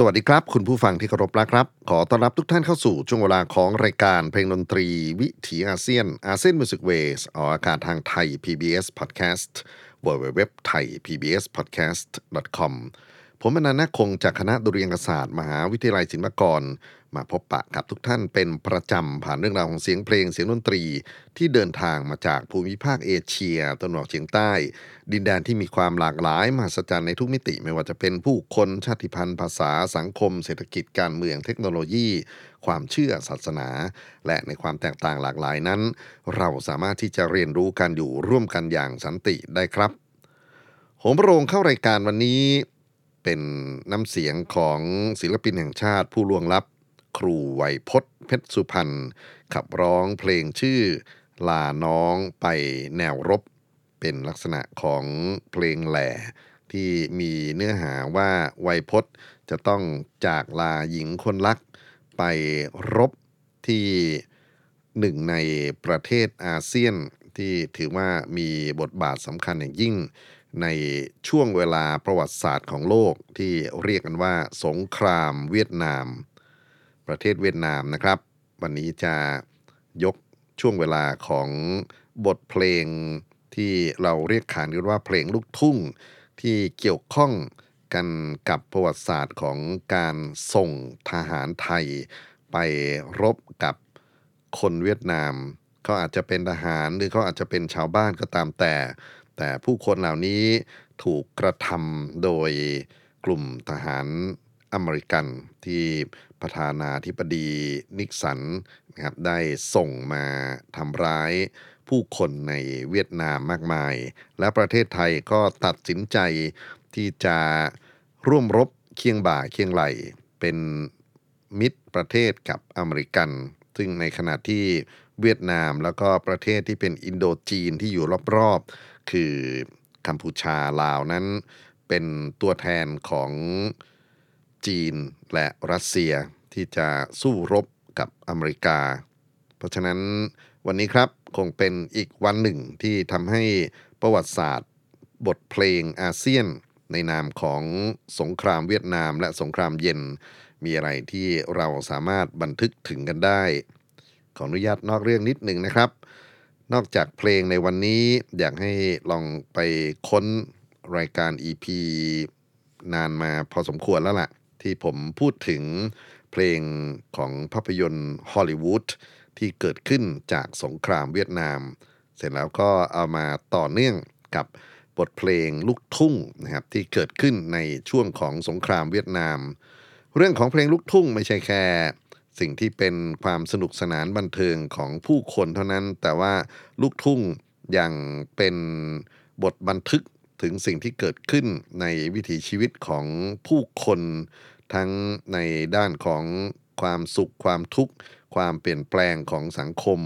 สวัสดีครับ คุณผู้ฟังที่เคารพรักครับ ขอต้อนรับทุกท่านเข้าสู่ช่วงเวลาของรายการเพลงดนตรี วิถีอาเซียนอาเซียนมิวสิกเวสออกอากาศทางไทย PBS Podcast w w w t h a i PBS Podcast com ผมอนันต์คงจากคณะดุเรียางศาสตร์ มหาวิทยาลัยศิลปากร มาพบปะกับทุกท่านเป็นประจำผ่านเรื่องราวของเสียงเพลงเสียงดนตรี ที่เดินทางมาจากภูมิภาคเอเชียตะวันออกเฉียงใต้ ดินแดนที่มีความหลากหลายมหัศจรรย์ในทุกมิติ ไม่ว่าจะเป็นผู้คนชาติพันธุ์ ภาษาสังคม เศรษฐกิจการเมืองเทคโนโลยี ความเชื่อศาสนา และในความแตกต่างหลากหลายนั้น เราสามารถที่จะเรียนรู้กันอยู่ร่วมกันอย่างสันติได้ครับโหมโรงเข้ารายการวันนี้เป็นน้ำเสียงของศิลปินแห่งชาติผู้ล่วงลับ ครูไวยพศเพชรสุพรรณขับร้องเพลงชื่อลาน้องไปแนวรบ เป็นลักษณะของเพลงแหล่ ที่มีเนื้อหาว่าไวยพศจะต้องจากลาหญิงคนรัก ไปรบที่หนึ่งในประเทศอาเซียนที่ถือว่ามีบทบาทสำคัญอย่างยิ่ง ในช่วงเวลาประวัติศาสตร์ของโลกที่เรียกกันว่า สงครามเวียดนาม ประเทศเวียดนามนะครับ วันนี้จะยกช่วงเวลาของบทเพลงที่เราเรียกขานกันว่าเพลงลูกทุ่งที่เกี่ยวข้องกันกับประวัติศาสตร์ของการส่งทหารไทย ไปรบกับคนเวียดนามเขาอาจจะเป็นทหารหรือเขาอาจจะเป็นชาวบ้านก็ตามแต่ แต่ผู้คนเหล่านี้ถูกกระทำโดยกลุ่มทหารอเมริกันที่ ประธานาธิบดีนิกสันนะครับได้ส่งมาทำร้ายผู้คนในเวียดนามมากมาย และประเทศไทยก็ตัดสินใจที่จะร่วมรบเคียงบ่าเคียงไหล เป็นมิตรประเทศกับอเมริกัน ซึ่งในขณะที่เวียดนามแล้วก็ประเทศที่เป็นอินโดจีนที่อยู่รอบๆ คือกัมพูชาลาวนั้นเป็นตัวแทนของ จีนและรัสเซียที่จะสู้รบกับอเมริกา เพราะฉะนั้นวันนี้ครับคงเป็นอีกวันหนึ่งที่ทำให้ประวัติศาสตร์ บทเพลงอาเซียน ในนามของสงครามเวียดนามและสงครามเย็น มีอะไรที่เราสามารถบันทึกถึงกันได้ ขออนุญาตนอกเรื่องนิดหนึ่งนะครับ นอกจากเพลงในวันนี้อยากให้ลองไปค้นรายการ EP นานมาพอสมควรแล้วล่ะ ที่ผมพูดถึงเพลงของภาพยนตร์ฮอลลีวูดที่เกิดขึ้นจากสงครามเวียดนาม เสร็จแล้วก็เอามาต่อเนื่องกับบทเพลงลูกทุ่งนะครับที่เกิดขึ้นในช่วงของสงครามเวียดนาม เรื่องของเพลงลูกทุ่งไม่ใช่แค่ สิ่งที่เป็นความสนุกสนานบันเทิงของผู้คนเท่านั้น แต่ว่าลูกทุ่งย่างเป็นบทบันทึก ถึงสิ่งที่เกิดขึ้นในวิถีชีวิตของผู้คนทั้งในด้านของความสุขความทุกข์ ความเปลี่ยนแปลงของสังคม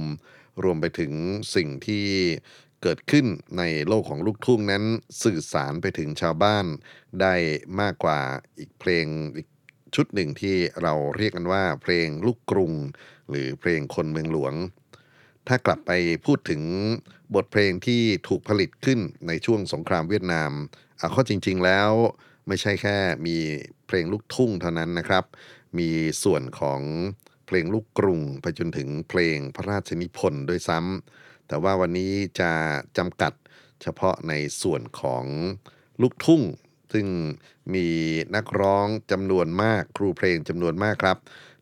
รวมไปถึงสิ่งที่เกิดขึ้นในโลกของลูกทุ่งนั้นสื่อสารไปถึงชาวบ้านได้มากกว่าอีกเพลงอีกชุดหนึ่งที่เราเรียกกันว่าเพลงลูกกรุง หรือเพลงคนเมืองหลวง ถ้ากลับไปพูดถึงบทเพลงที่ถูกผลิตขึ้นในช่วงสงครามเวียดนามเอาข้อจริง ๆ แล้วไม่ใช่แค่มีเพลงลูกทุ่งเท่านั้นนะครับ มีส่วนของเพลงลูกกรุงไปจนถึงเพลงพระราชนิพนธ์ด้วยซ้ำแต่ว่าวันนี้จะจำกัดเฉพาะในส่วนของลูกทุ่ง ซึ่งมีนักร้องจำนวนมากครูเพลงจำนวนมากครับ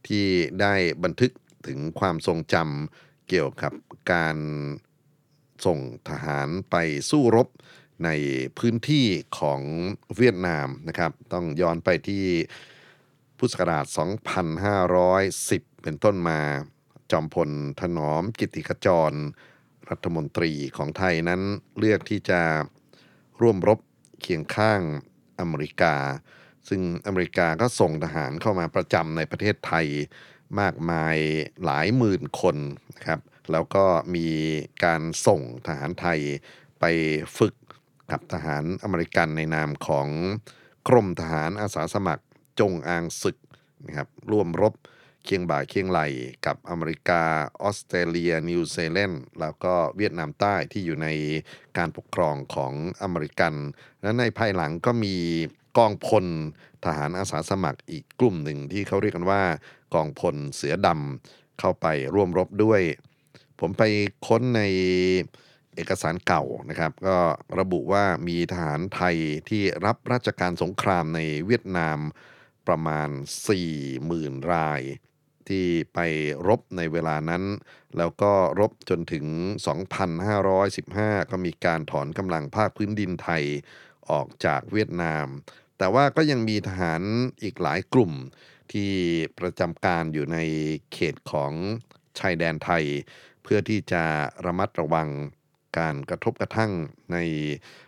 ที่ได้บันทึกถึงความทรงจำ เกี่ยวกับการส่งทหารไปสู้รบในพื้นที่ของเวียดนามนะครับ ต้องย้อนไปที่พุทธศักราช 2510 เป็นต้นมา จอมพลถนอมกิติขจร รัฐมนตรีของไทยนั้นเลือกที่จะร่วมรบเคียงข้างอเมริกา ซึ่งอเมริกาก็ส่งทหารเข้ามาประจำในประเทศไทย มากมายหลายหมื่นคนนะครับแล้วก็มีการส่งทหารไทยไปฝึกกับทหารอเมริกันในนามของกรมทหารอาสาสมัครจงอางศึกนะครับร่วมรบเคียงบ่าเคียงไหลกับอเมริกาออสเตรเลีย นิวซีแลนด์แล้วก็เวียดนามใต้ที่อยู่ในการปกครองของอเมริกัน และในภายหลังก็มีกองพล ทหารอาสาสมัครอีกกลุ่มหนึ่งที่เขาเรียกกันว่ากองพลเสือดำเข้าไปร่วมรบด้วย ผมไปค้นในเอกสารเก่านะครับ ก็ระบุว่ามีทหารไทยที่รับราชการสงครามในเวียดนามประมาณ 40,000 ราย ที่ไปรบในเวลานั้น แล้วก็รบจนถึง 2,515 ก็มีการถอนกำลังภาคพื้นดินไทยออกจากเวียดนาม แต่ว่าก็ยังมีทหารอีกหลายกลุ่มที่ประจำการอยู่ในเขตของชายแดนไทย เพื่อที่จะระมัดระวังการกระทบกระทั่งใน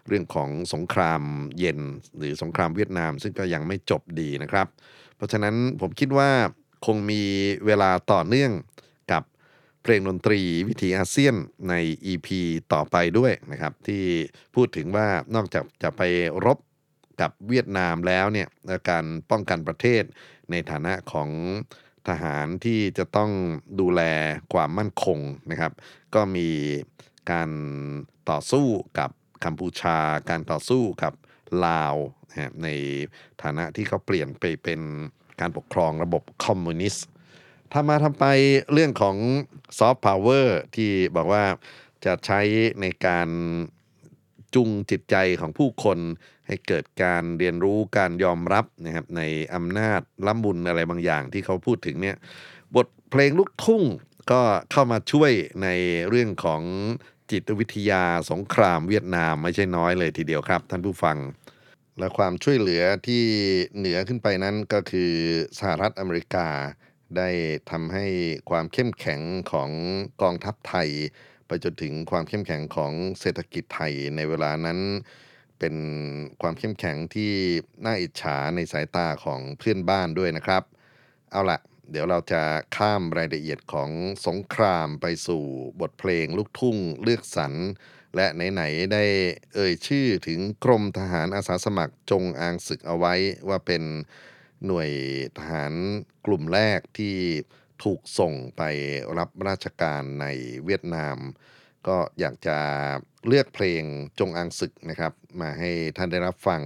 เรื่องของสงครามเย็น หรือสงครามเวียดนาม ซึ่งก็ยังไม่จบดีนะครับ เพราะฉะนั้นผมคิดว่าคงมีเวลาต่อเนื่องกับเพลงดนตรีวิถีอาเซียนใน EP ต่อไปด้วยนะครับ ที่พูดถึงว่านอกจากจะไปรบ กับเวียดนามแล้วเนี่ยการป้องกันประเทศในฐานะของทหารที่จะต้องดูแลความมั่นคงนะครับ ก็มีการต่อสู้กับกัมพูชา การต่อสู้กับลาวในฐานะที่เขาเปลี่ยนไปเป็นการปกครองระบบคอมมิวนิสต์ทำมาทำไปเรื่องของ soft power ที่บอกว่าจะใช้ในการ จูงจิตใจของผู้คน ให้เกิดการเรียนรู้การยอมรับนะครับในอำนาจล้ำบุญอะไรบางอย่างที่เขาพูดถึงเนี่ยบทเพลงลูกทุ่งก็เข้ามาช่วยในเรื่องของจิตวิทยาสงครามเวียดนามไม่ใช่น้อยเลยทีเดียวครับ ท่านผู้ฟัง และความช่วยเหลือที่เหนือขึ้นไปนั้นก็คือสหรัฐอเมริกาได้ทำให้ความเข้มแข็งของกองทัพไทย ไปจนถึงความเข้มแข็งของเศรษฐกิจไทยในเวลานั้น เป็นความเข้มแข็งที่น่าอิจฉาในสายตาของเพื่อนบ้านด้วยนะครับ เอาละเดี๋ยวเราจะข้ามรายละเอียดของสงครามไปสู่บทเพลงลูกทุ่งเลือกสรรและไหนๆได้เอ่ยชื่อถึงกรมทหารอาสาสมัครจงอางศึกเอาไว้ว่าเป็นหน่วยทหารกลุ่มแรกที่ ถูกส่งไปรับราชการในเวียดนาม ก็อยากจะเลือกเพลงจงอางศึกนะครับ มาให้ท่านได้รับฟัง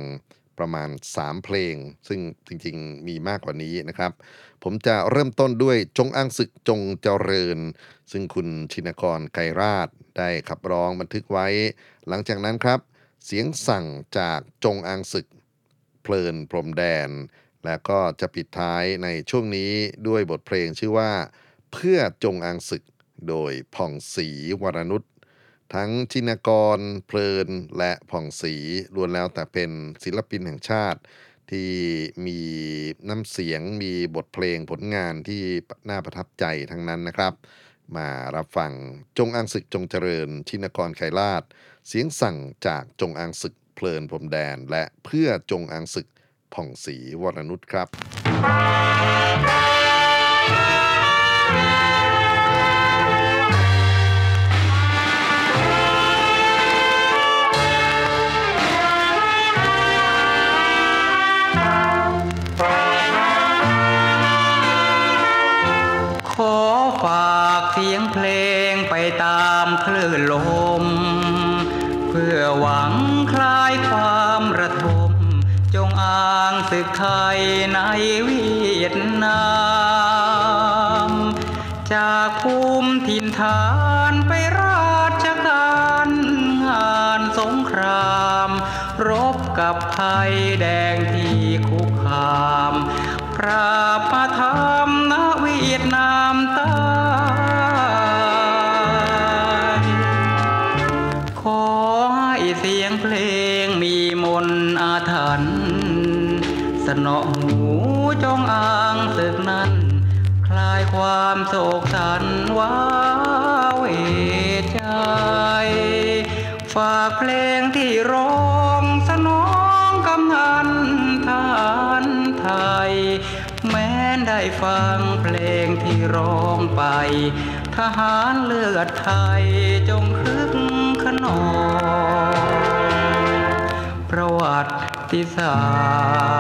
ประมาณ 3 เพลง ซึ่งจริงๆมีมากกว่านี้นะครับ ผมจะเริ่มต้นด้วยจงอางศึกจงเจริญ ซึ่งคุณชินกรไกรราชได้ขับร้องบันทึกไว้ หลังจากนั้นครับ เสียงสั่งจากจงอางศึก เพลินพรมแดน แล้วก็จะปิดท้ายในช่วงนี้ด้วยบทเพลงชื่อว่า เพื่อจงอางศึกโดยผ่องศรีวรนุชทั้งชินกร เพลินและผ่องศรีล้วนแล้วแต่เป็นศิลปินแห่งชาติ ที่มีน้ำเสียงมีบทเพลงผลงานที่น่าประทับใจทั้งนั้นนะครับ มารับฟังจงอางศึกจงเจริญ ชินกรไคราชเสียงสั่งจากจงอางศึกเพลินพรมแดนและเพื่อจงอางศึก ผ่องศรีวรนุชครับ ไทยจงคึกขนองประวัติศาสตร์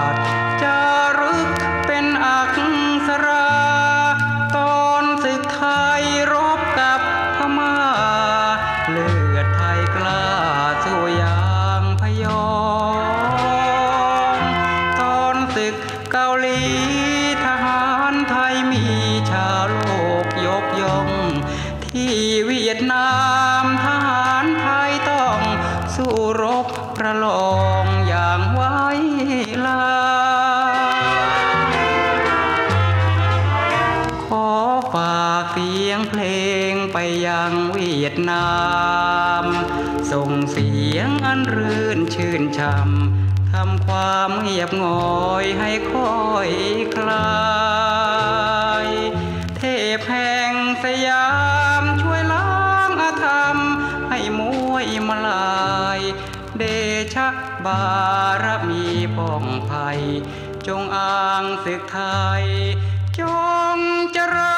ขอฝากเสียงเพลงไปยังเวียดนาม ส่งเสียงอันรื่นชื่นช่ำทำความเงียบงอยให้ค่อยคลายเทพแห่งสยามช่วยล้างอาธรรม ให้มวยมาลาย เดชะบารมีป้องภัย จงอ้างศึกไทย จงเจริญ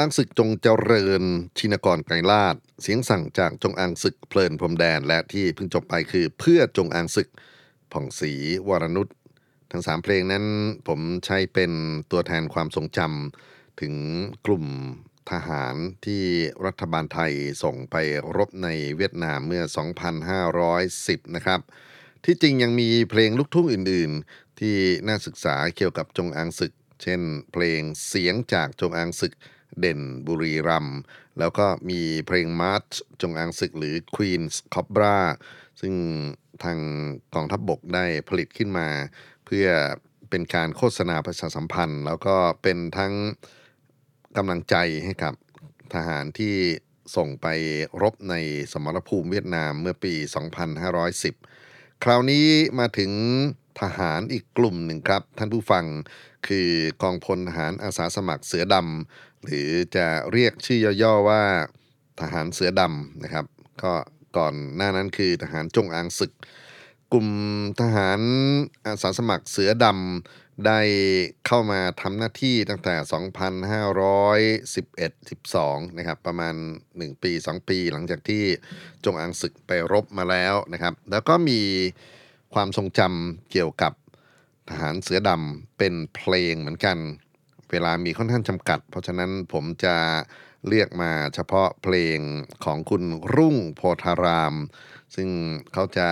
อางศึกจงเจริญชินกรไกรลาดเสียงสั่งจากจงอางศึกเพลินพรมแดนและที่เพิ่งจบไปคือเพื่อจงอางศึกผ่องศรีวรนุชทั้งสามเพลงนั้นผมใช้เป็นตัวแทนความทรงจำถึงกลุ่มทหารที่รัฐบาลไทยส่งไปรบในเวียดนามเมื่อ 2510 นะครับ ที่จริงยังมีเพลงลูกทุ่งอื่น ๆ ที่น่าศึกษาเกี่ยวกับจงอางศึก เช่นเพลงเสียงจากจงอางศึก เด่นบุรีรัมย์แล้วก็มีเพลงมาร์ชจงอางศึกหรือ Queen's Cobra ซึ่งทางกองทัพบบกได้ผลิตขึ้นมา เพื่อเป็นการโฆษณาประชาสัมพันธ์ แล้วก็เป็นทั้งกำลังใจให้กับทหารที่ส่งไปรบในสมรภูมิเวียดนามเมื่อปี 2510 คราวนี้มาถึง ทหารอีกกลุ่มหนึ่งครับ ท่านผู้ฟังคือกองพลทหารอาสาสมัครเสือดำหรือจะเรียกชื่อย่อๆว่าทหารเสือดำนะครับ ก็ก่อนหน้านั้นคือทหารจงอางศึก กลุ่มทหารอาสาสมัครเสือดำได้เข้ามาทำหน้าที่ตั้งแต่ 2511-12 นะครับ ประมาณ 1 ปี 2 ปีหลังจากที่จงอางศึกไปรบมาแล้วนะครับ แล้วก็มี ความทรงจำเกี่ยวกับทหารเสือดำเป็นเพลงเหมือนกัน เวลามีค่อนข้างจำกัด เพราะฉะนั้นผมจะเรียกมาเฉพาะเพลงของคุณรุ่งโพธาราม ซึ่งเขาจะ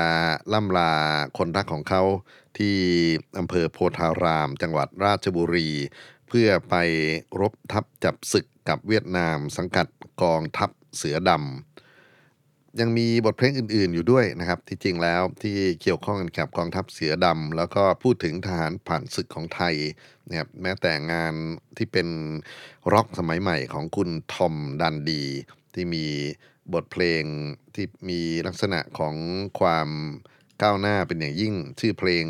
ล่ำลาคนรักของเขาที่อำเภอโพธาราม จังหวัดราชบุรี เพื่อไปรบทับจับศึกกับเวียดนามสังกัดกองทัพเสือดำ ยังมีบทเพลงอื่นๆอยู่ด้วยนะครับ ที่จริงแล้วที่เกี่ยวข้องกันกับกองทัพเสือดำแล้วก็พูดถึงทหารผ่านศึกของไทยนะครับแม้แต่งานที่เป็นร็อกสมัยใหม่ของคุณทอมดันดี ที่มีบทเพลงที่มีลักษณะของความก้าวหน้าเป็นอย่างยิ่ง ชื่อเพลง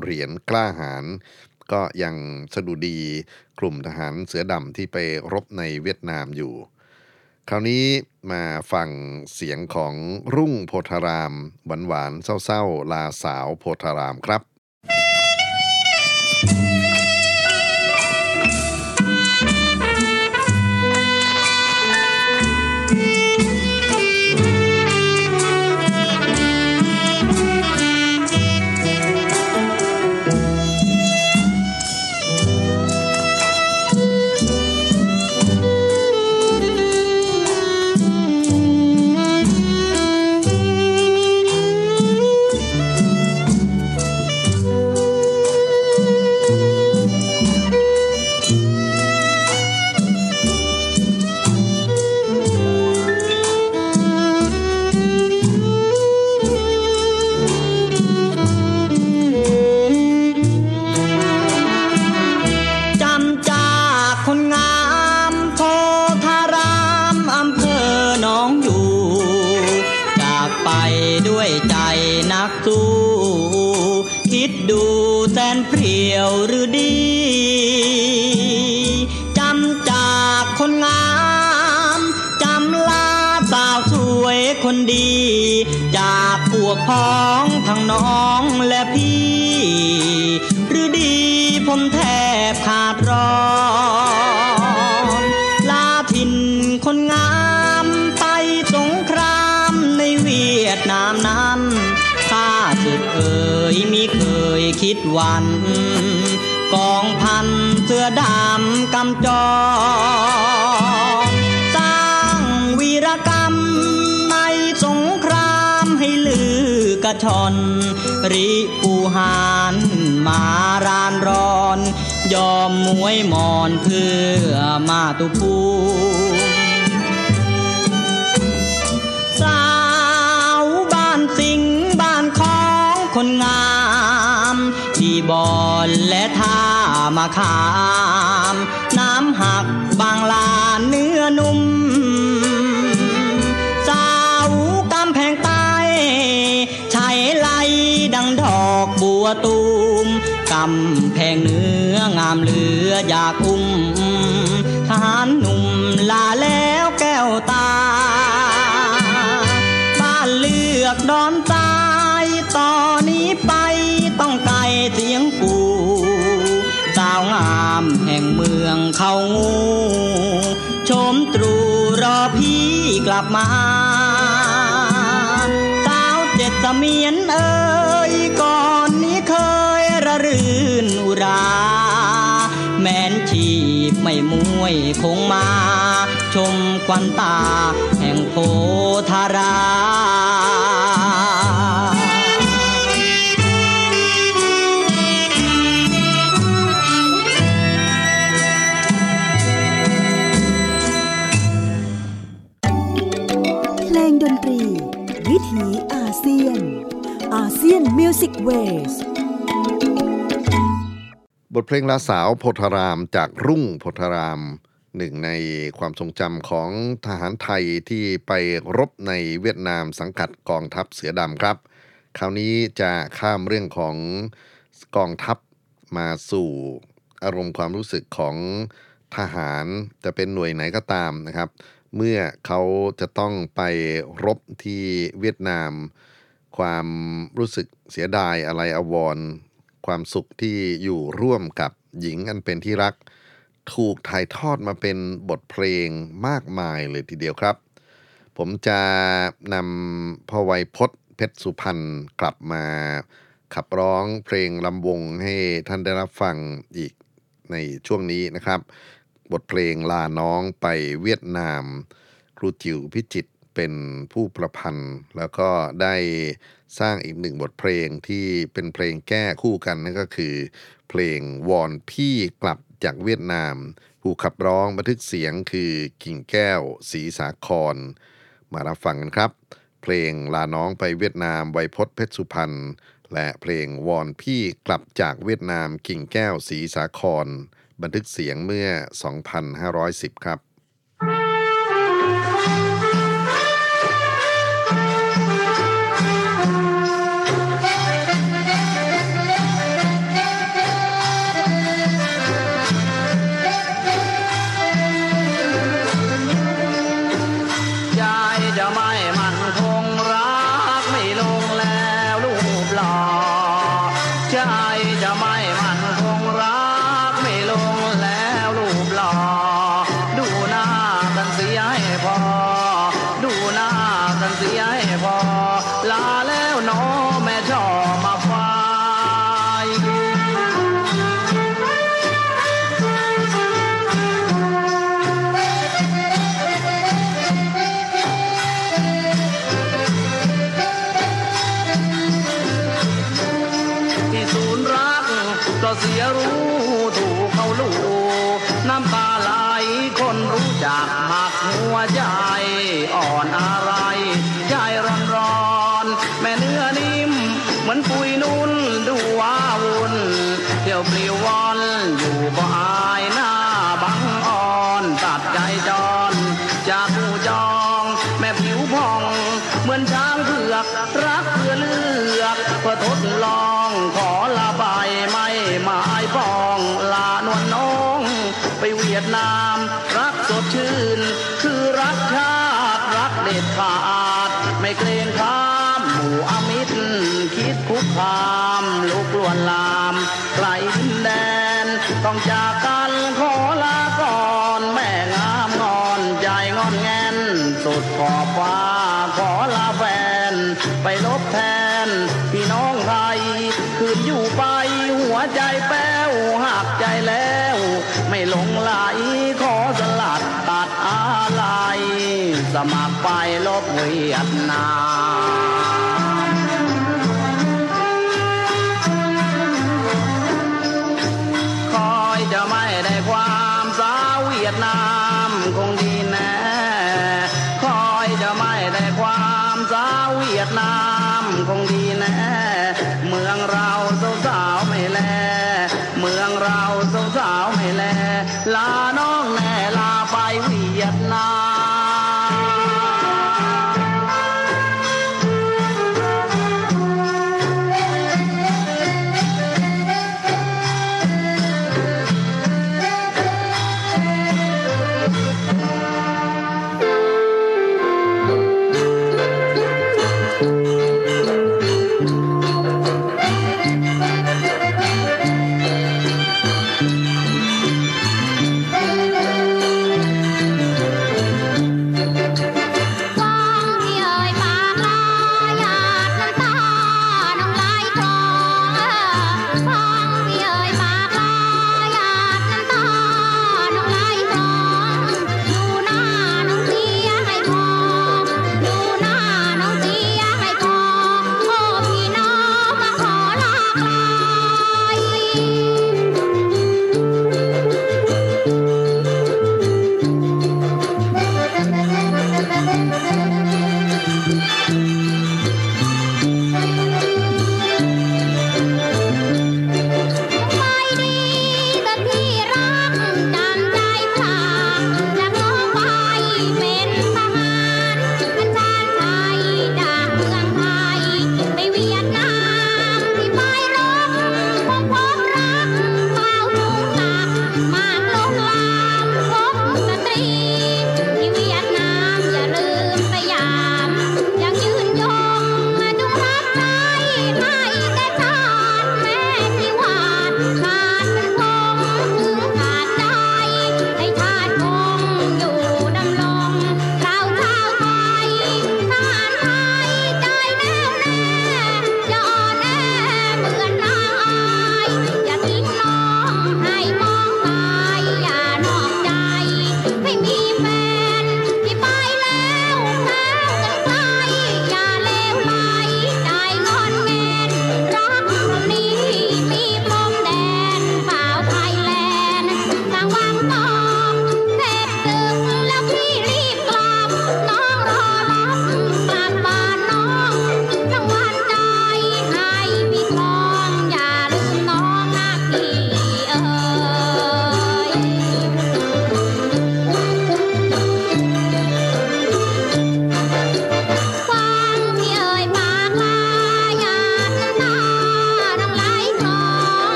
เหรียญกล้าหาญก็ยังสะดุดีกลุ่มทหารเสือดำที่ไปรบในเวียดนามอยู่ คราวนี้มาฟังเสียงของรุ่งโพธาราม หวานหวานๆเศร้าๆ ลาสาวโพธารามครับ เขางูชมตรูรอพี่กลับมาสาวเจ็ดเสมียนเอ่ยก่อนนี้เคยระรื่นอุรา แม้นชีพไม่มวยคงมา ชมควันตาแห่งโพธารา Music Waveบทเพลงลาสาวโพธารามจากรุ่งโพธาราม หนึ่งในความทรงจำของทหารไทยที่ไปรบในเวียดนามสังกัดกองทัพเสือดำครับ คราวนี้จะข้ามเรื่องของกองทัพมาสู่อารมณ์ความรู้สึกของทหารจะเป็นหน่วยไหนก็ตามนะครับ เมื่อเขาจะต้องไปรบที่เวียดนาม ความรู้สึกเสียดายอะไรอาวรความสุขที่อยู่ร่วมกับหญิงอันเป็นที่รัก ถูกถ่ายทอดมาเป็นบทเพลงมากมายเลยทีเดียวครับ ผมจะนำพ่อไวยพจน์เพชรสุพรรณกลับมา ขับร้องเพลงลำวงให้ท่านได้รับฟังอีกในช่วงนี้นะครับ บทเพลงลาน้องไปเวียดนาม ครูจิ๋วพิจิต เป็นผู้ประพันธ์ แล้วก็ได้สร้างอีกหนึ่งบทเพลงที่เป็นเพลงแก้คู่กันนั่นก็คือ เพลงวอนพี่กลับจากเวียดนาม ผู้ขับร้องบันทึกเสียงคือกิ่งแก้วศรีสาคร มารับฟังกันครับ เพลงลาน้องไปเวียดนามไวพจน์เพชรสุพรรณและเพลงวอนพี่กลับจากเวียดนามกิ่งแก้วศรีสาคร บันทึกเสียงเมื่อ 2510 ครับ ต้องจากกันขอลาก่อนแม่งามงอนใจงอนแงนสุดขอบฟ้าขอลาแฟน ไปลบแทน พี่น้องไทยคืนอยู่ไปหัวใจแป้วหักใจแล้ว ไม่หลงไหลขอสลัดตัดอะไรสมัครไปลบเวียดนาม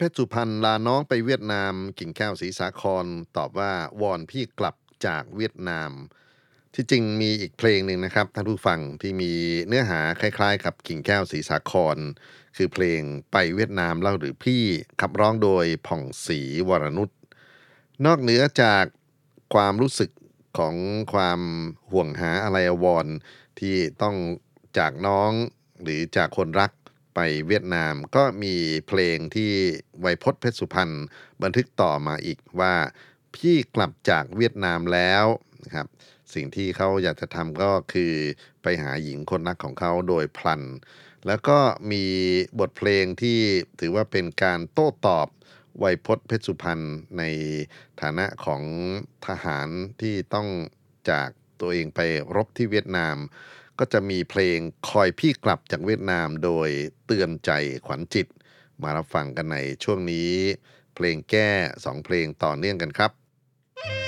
เพชรสุพรรณลาน้องไปเวียดนาม กิ่งแก้วศรีสาคร ตอบว่าวอนพี่กลับจากเวียดนาม ที่จริงมีอีกเพลงหนึ่งนะครับท่านผู้ฟังที่มีเนื้อหาคล้ายๆ กับกิ่งแก้วศรีสาคร คือเพลงไปเวียดนามเล่าหรือพี่ขับร้องโดยผ่องศรีวรนุชนอกเหนือจากความรู้สึกของความห่วงหาอะไรอวรที่ต้องจากน้องหรือจากคนรัก ไปเวียดนาม ก็มีเพลงที่ไวยพจน์เพชรสุพรรณบันทึกต่อมาอีกว่า พี่กลับจากเวียดนามแล้วนะครับสิ่งที่เขาอยากจะทำก็คือไปหาหญิงคนรักของเขาโดยพลัน แล้วก็มีบทเพลงที่ถือว่าเป็นการโต้ตอบไวยพจน์เพชรสุพรรณในฐานะของทหารที่ต้องจากตัวเองไปรบที่เวียดนาม ก็จะมีเพลงคอยพี่กลับจากเวียดนามโดยเตือนใจขวัญจิต มารับฟังกันในช่วงนี้ เพลงแก้สองเพลงต่อเนื่องกันครับใจ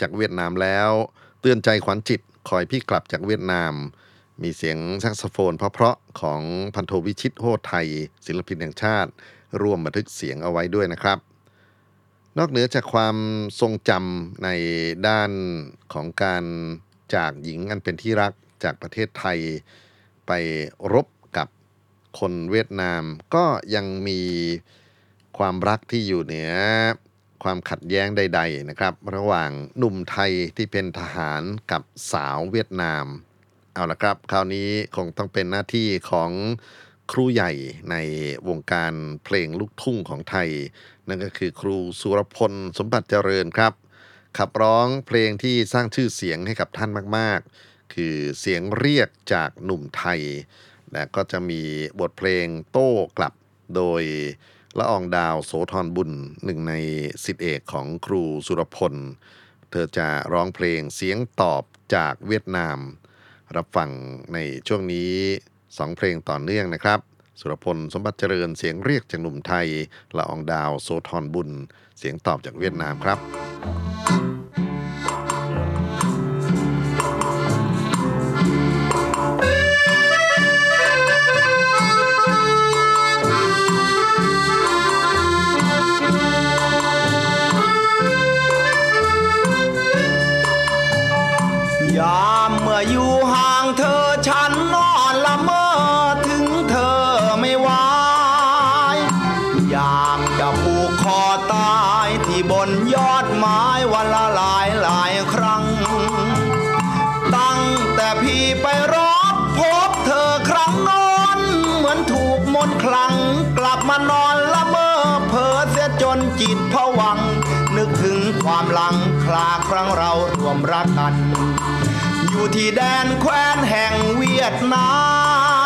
จากเวียดนามแล้ว เตือนใจขวัญจิตคอยพี่กลับจากเวียดนาม มีเสียงแซกโซโฟนเพราะๆของพันโทวิชิตโฮไทย ศิลปินแห่งชาติ ร่วมบันทึกเสียงเอาไว้ด้วยนะครับ นอกเหนือจากความทรงจำในด้านของการจากหญิงอันเป็นที่รักจากประเทศไทย ไปรบกับคนเวียดนาม ก็ยังมีความรักที่อยู่เหนือ ความขัดแย้งใด ๆนะครับ ระหว่างหนุ่มไทยที่เป็นทหารกับสาวเวียดนาม เอาละครับ คราวนี้คงต้องเป็นหน้าที่ของครูใหญ่ในวงการเพลงลูกทุ่งของไทย นั่นก็คือครูสุรพลสมบัติเจริญครับ ขับร้องเพลงที่สร้างชื่อเสียงให้กับท่านมากๆ คือเสียงเรียกจากหนุ่มไทย และก็จะมีบทเพลงโต้กลับโดย ละอองดาวโสธรบุญหนึ่งในสิทธิเอกของครูสุรพล เธอจะร้องเพลงเสียงตอบจากเวียดนาม รับฟังในช่วงนี้สองเพลงต่อเนื่องนะครับ สุรพลสมบัติเจริญเสียงเรียกจากหนุ่มไทยละอองดาวโซทอนบุญ เสียงตอบจากเวียดนามครับ กลับมานอนละเมอเพ้อเสียจนจิตผวัง นึกถึงความหลังคลาครั้งเรารวมรักกัน อยู่ที่แดนแคว้นแห่งเวียดนาม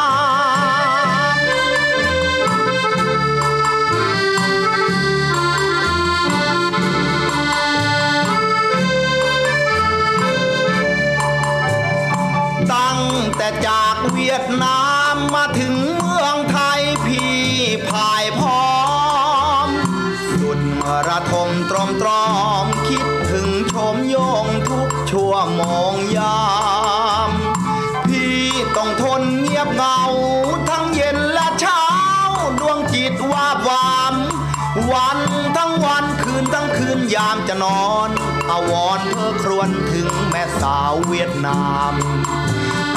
สาวเวียดนาม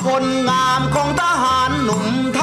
คนงามของทหารหนุ่มไท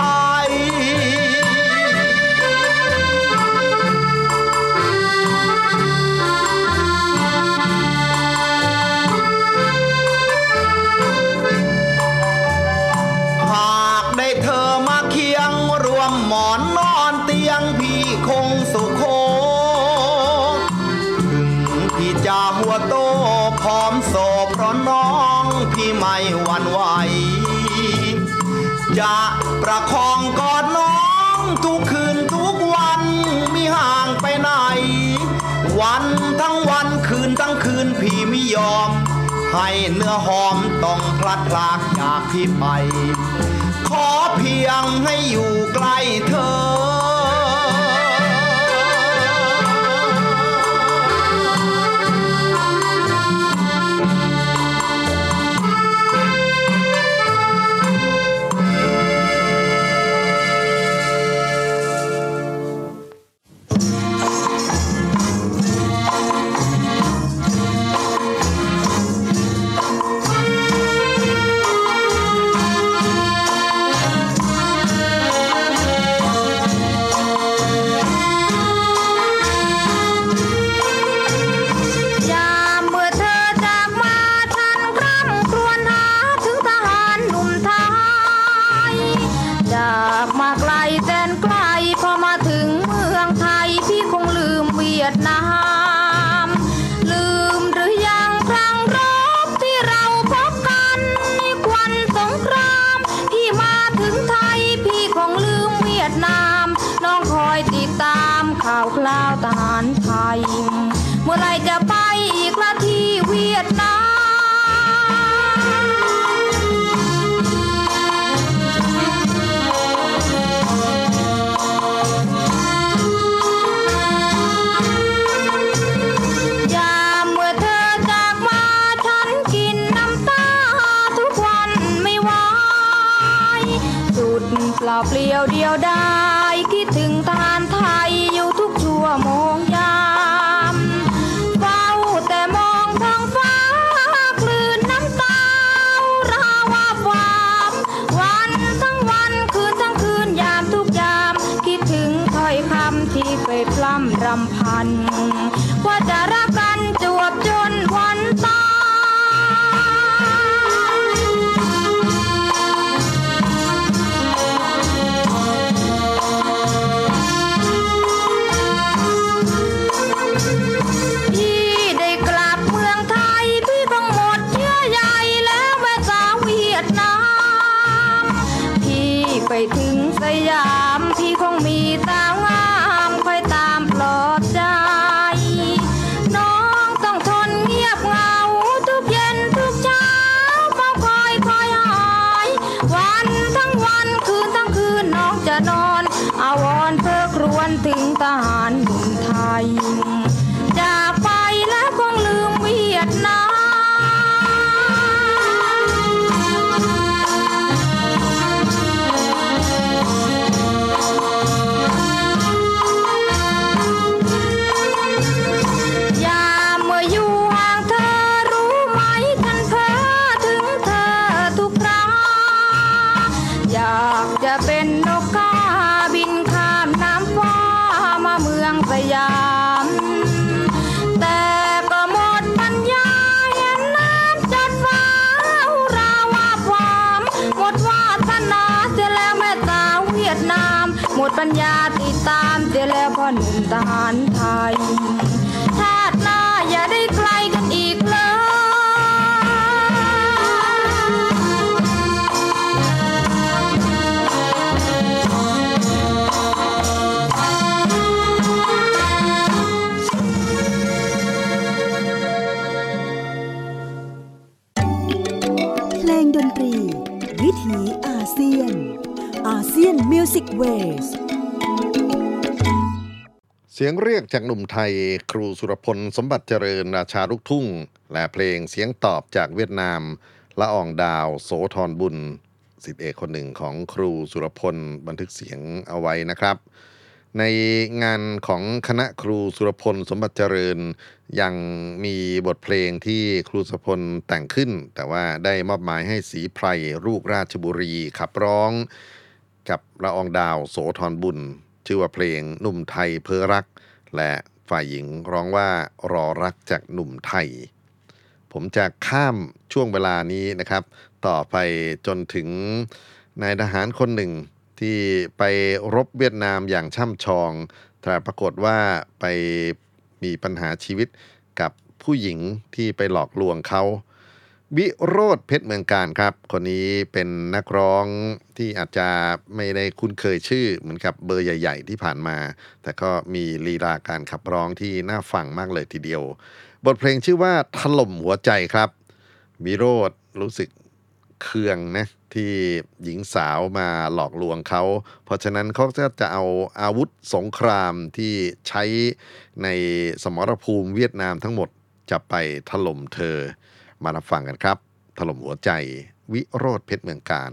ให้เนื้อหอมต้องพลัดพรากจากพี่ไป ขอเพียงให้อยู่ใกล้เธอ นน้องจะนอนอาวรณ์เพื่อครวนถึงทหาร มิวสิกเสียงเรียกจากหนุ่มไทย ครูสุรพล สมบัติเจริญราชาลูกทุ่ง และเพลงเสียงตอบจากเวียดนาม ละอองดาว โสธรบุญสิทธิเอกคนหนึ่งของครูสุรพล บันทึกเสียงเอาไว้นะครับ ในงานของคณะครูสุรพล สมบัติเจริญ ยังมีบทเพลงที่ครูสุรพลแต่งขึ้น แต่ว่าได้มอบหมายให้สีไพรลูกราชบุรีขับร้อง กับละอองดาวโสธรบุญ ชื่อว่าเพลงหนุ่มไทยเพ้อรัก และฝ่ายหญิงร้องว่ารอรักจากหนุ่มไทย ผมจะข้ามช่วงเวลานี้นะครับ ต่อไปจนถึงนายทหารคนหนึ่งที่ไปรบเวียดนามอย่างช่ำชอง แต่ปรากฏว่าไปมีปัญหาชีวิตกับผู้หญิงที่ไปหลอกลวงเขา วิโรธเพชรเมืองการครับ คนนี้เป็นนักร้องที่อาจจะไม่ได้คุ้นเคยชื่อเหมือนกับเบอร์ใหญ่ ๆ ที่ผ่านมา แต่ก็มีลีลาการขับร้องที่น่าฟังมากเลยทีเดียว บทเพลงชื่อว่าถล่มหัวใจครับ วิโรธรู้สึกเคืองนะที่หญิงสาวมาหลอกลวงเขา เพราะฉะนั้นเขาก็จะเอาอาวุธสงครามที่ใช้ในสมรภูมิเวียดนามทั้งหมดจะไปถล่มเธอ มารับฟังกันครับ ถล่มหัวใจ วิโรธเพชรเมืองการ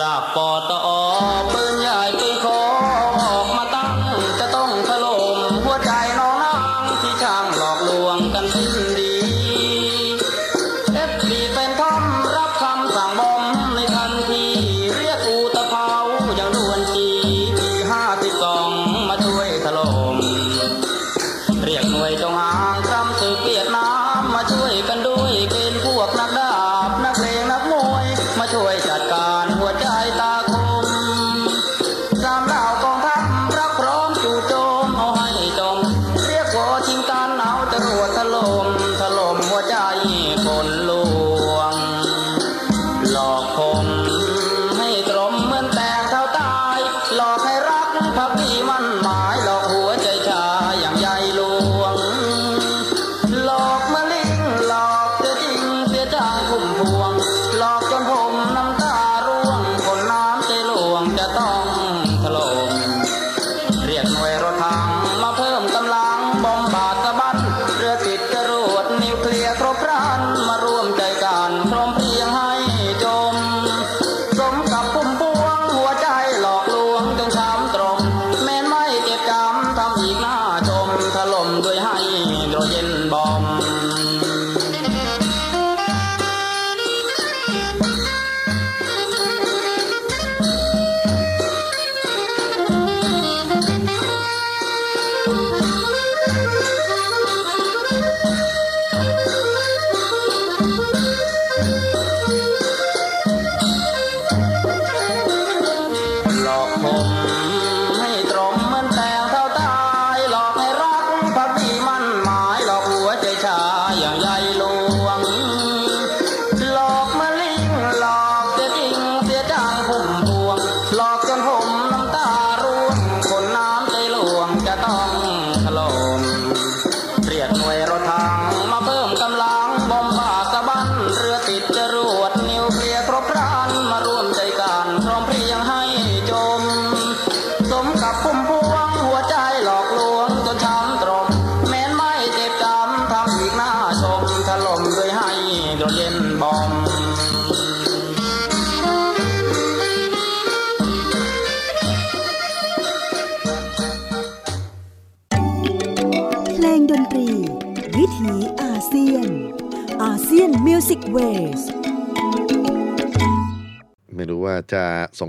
ลาปอตอ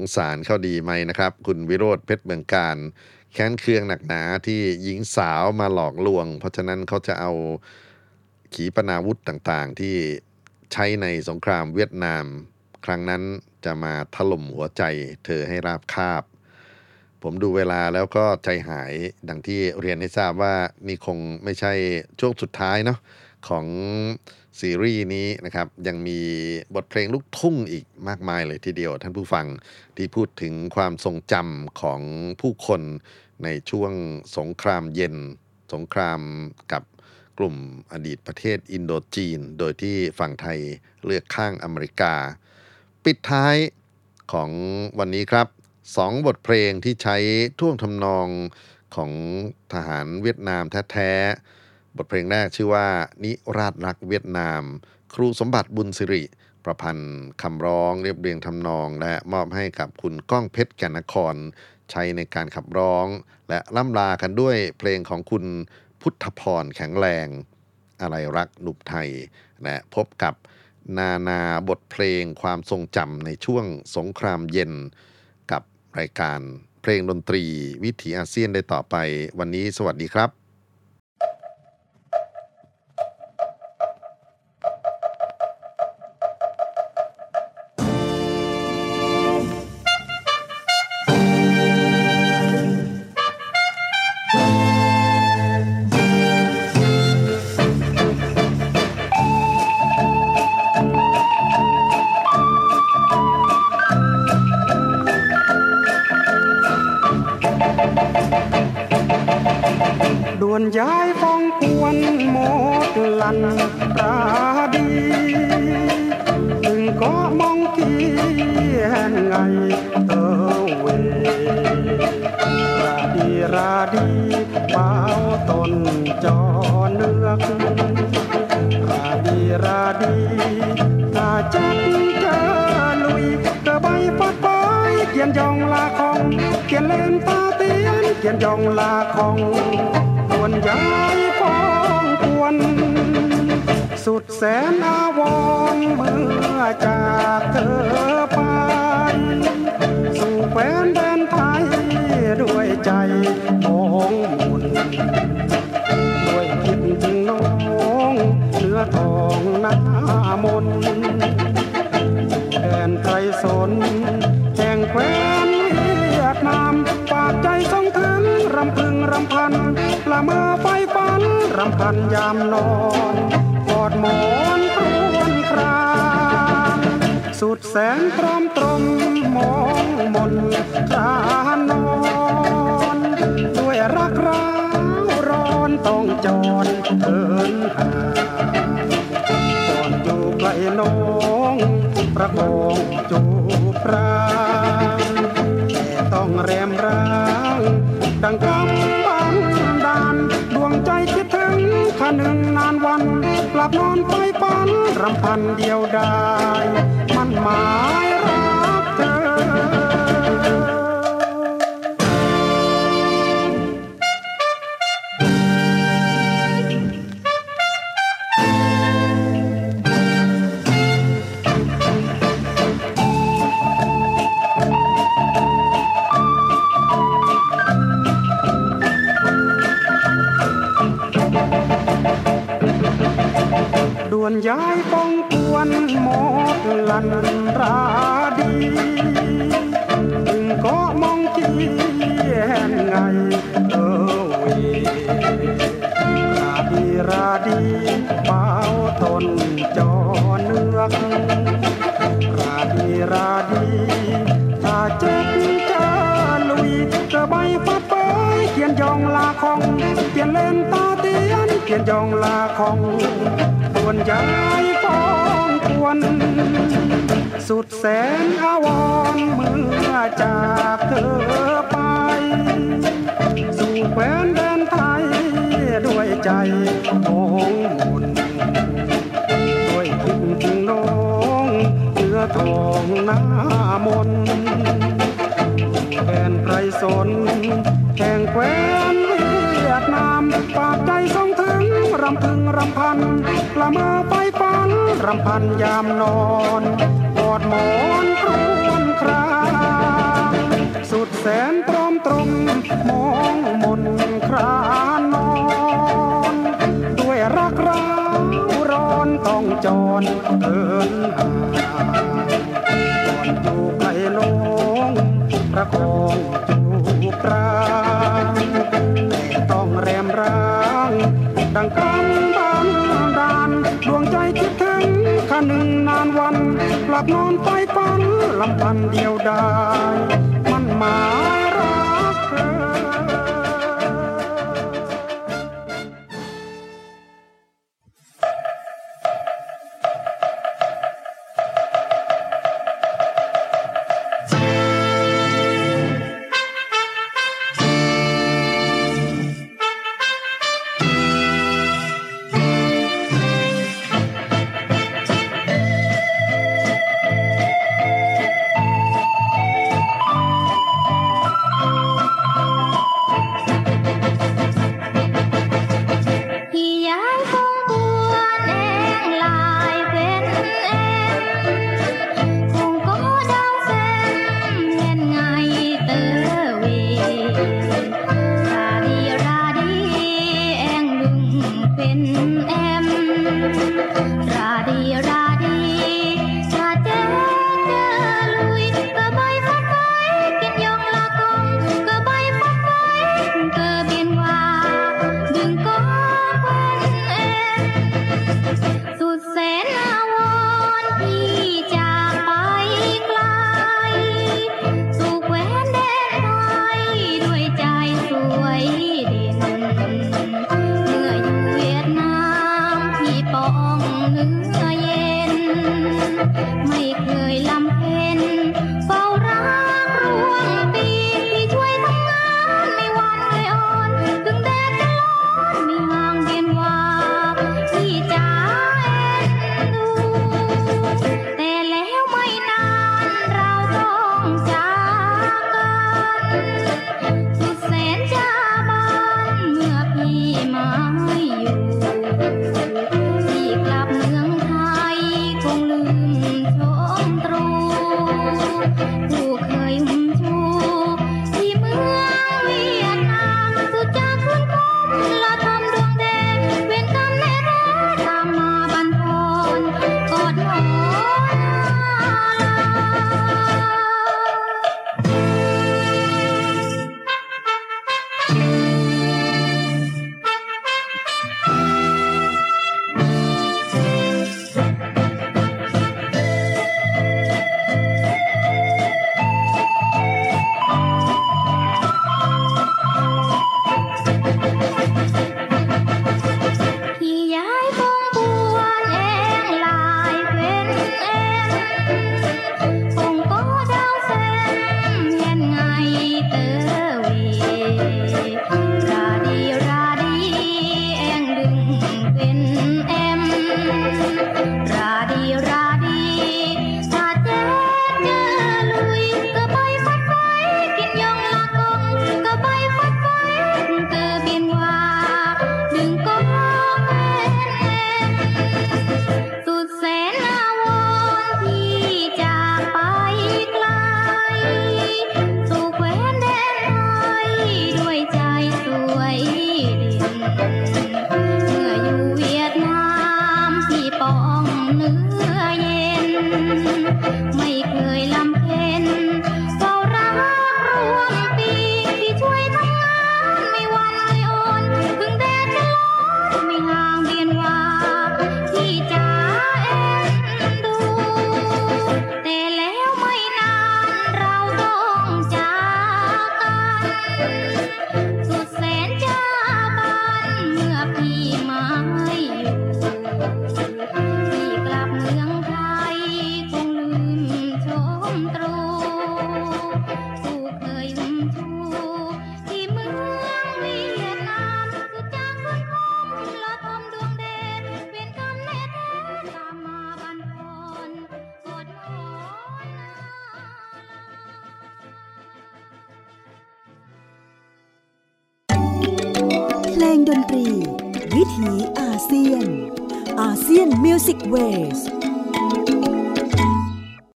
งสารเขาดีไหมนะครับ คุณวิโรธเพชรเมืองการ แค้นเคืองหนักหนาที่หญิงสาวมาหลอกลวง เพราะฉะนั้นเขาจะเอาขีปนาวุธต่างๆ ที่ใช้ในสงครามเวียดนาม ครั้งนั้นจะมาถล่มหัวใจ เธอให้ราบคาบ ผมดูเวลาแล้วก็ใจหายดังที่เรียนให้ทราบว่านี่คงไม่ใช่ช่วงสุดท้ายเนาะของ ซีรีส์นี้นะครับยังมีบทเพลงลูกทุ่งอีกมากมายเลยทีเดียวท่านผู้ฟังที่พูดถึงความทรงจำของผู้คนในช่วงสงครามเย็น สงครามกับกลุ่มอดีตประเทศอินโดจีน โดยที่ฝั่งไทยเลือกข้างอเมริกา ปิดท้ายของวันนี้ครับสองบทเพลงที่ใช้ท่วงทำนองของทหารเวียดนามแท้ๆ บทเพลงแรกชื่อว่า นิราชรักเวียดนาม ครูสมบัติบุญสิริ ประพันธ์คำร้องเรียบเรียงทำนอง และมอบให้กับคุณก้องเพชรแก่นนคร ใช้ในการขับร้อง และล่ำลากันด้วยเพลงของคุณพุทธพรแข็งแรง อะไรรักหนุบไทย และพบกับนานาบทเพลงความทรงจำในช่วงสงครามเย็น กับรายการเพลงดนตรีวิถีอาเซียนได้ต่อไป วันนี้สวัสดีครับ ราดีราดีถ้าจักเจอลุยกระใบฟัดไปเกียนยองลาคองเกียนเล่นตาเตียน เกียนยองลาคองควรย้ายฟองควรสุดแสนอาวรณ์เมื่อจากเธอไป สู่แฟนแดนไทยด้วยใจมองมน มนแดนไกลสนแห่งแคว้นเวียดนามฝากใจส่งถึงรำพึงรำพันละเมอไฟฝันรำพันยามนอนกอดหมอนครวนครางสุดแสนพร้อมตรมมองมนทานอนด้วยรักร้าวร้อนต้องจรเดินห่า ไหลน้องประคองจูปรางแต่ต้องแรมร้างดังกำบังดานดวงใจคิดถึงขนึงนานวันกลับนอนไปปันรำพันเดียวได้มันหมาย ยายป้องกวนหมดลันราดีถึงก็มองกียนไงเออเวยราดีราดีเป้าตนจอเนือกราดีราดีถ้าเจ็บจะลุยกระใบฟัดไปเขียนยองลาของเขียนเล่นตาเตียนเขียนยองลาของ วนย้ายป้องกวนสุดแสนอาวรเมื่อจากเธอไป สู่แคว้นแดนไทย ด้วยใจมองมนด้วยคิดถึงน้องเนื้อทองหน้ามนแฟนไพรสนแห่งแคว้นเวียดนามปากใจส่งำพึงรำพันละเมอไปฝันรำพันยามนอนปอดหมอนครวนครา สุดแสนตรอมตรมมองมนครานอน ด้วยรักร้าวร้อนต้องจรเดินหา ลับนอนไปฝันลำพันเดียวดายมันหมาย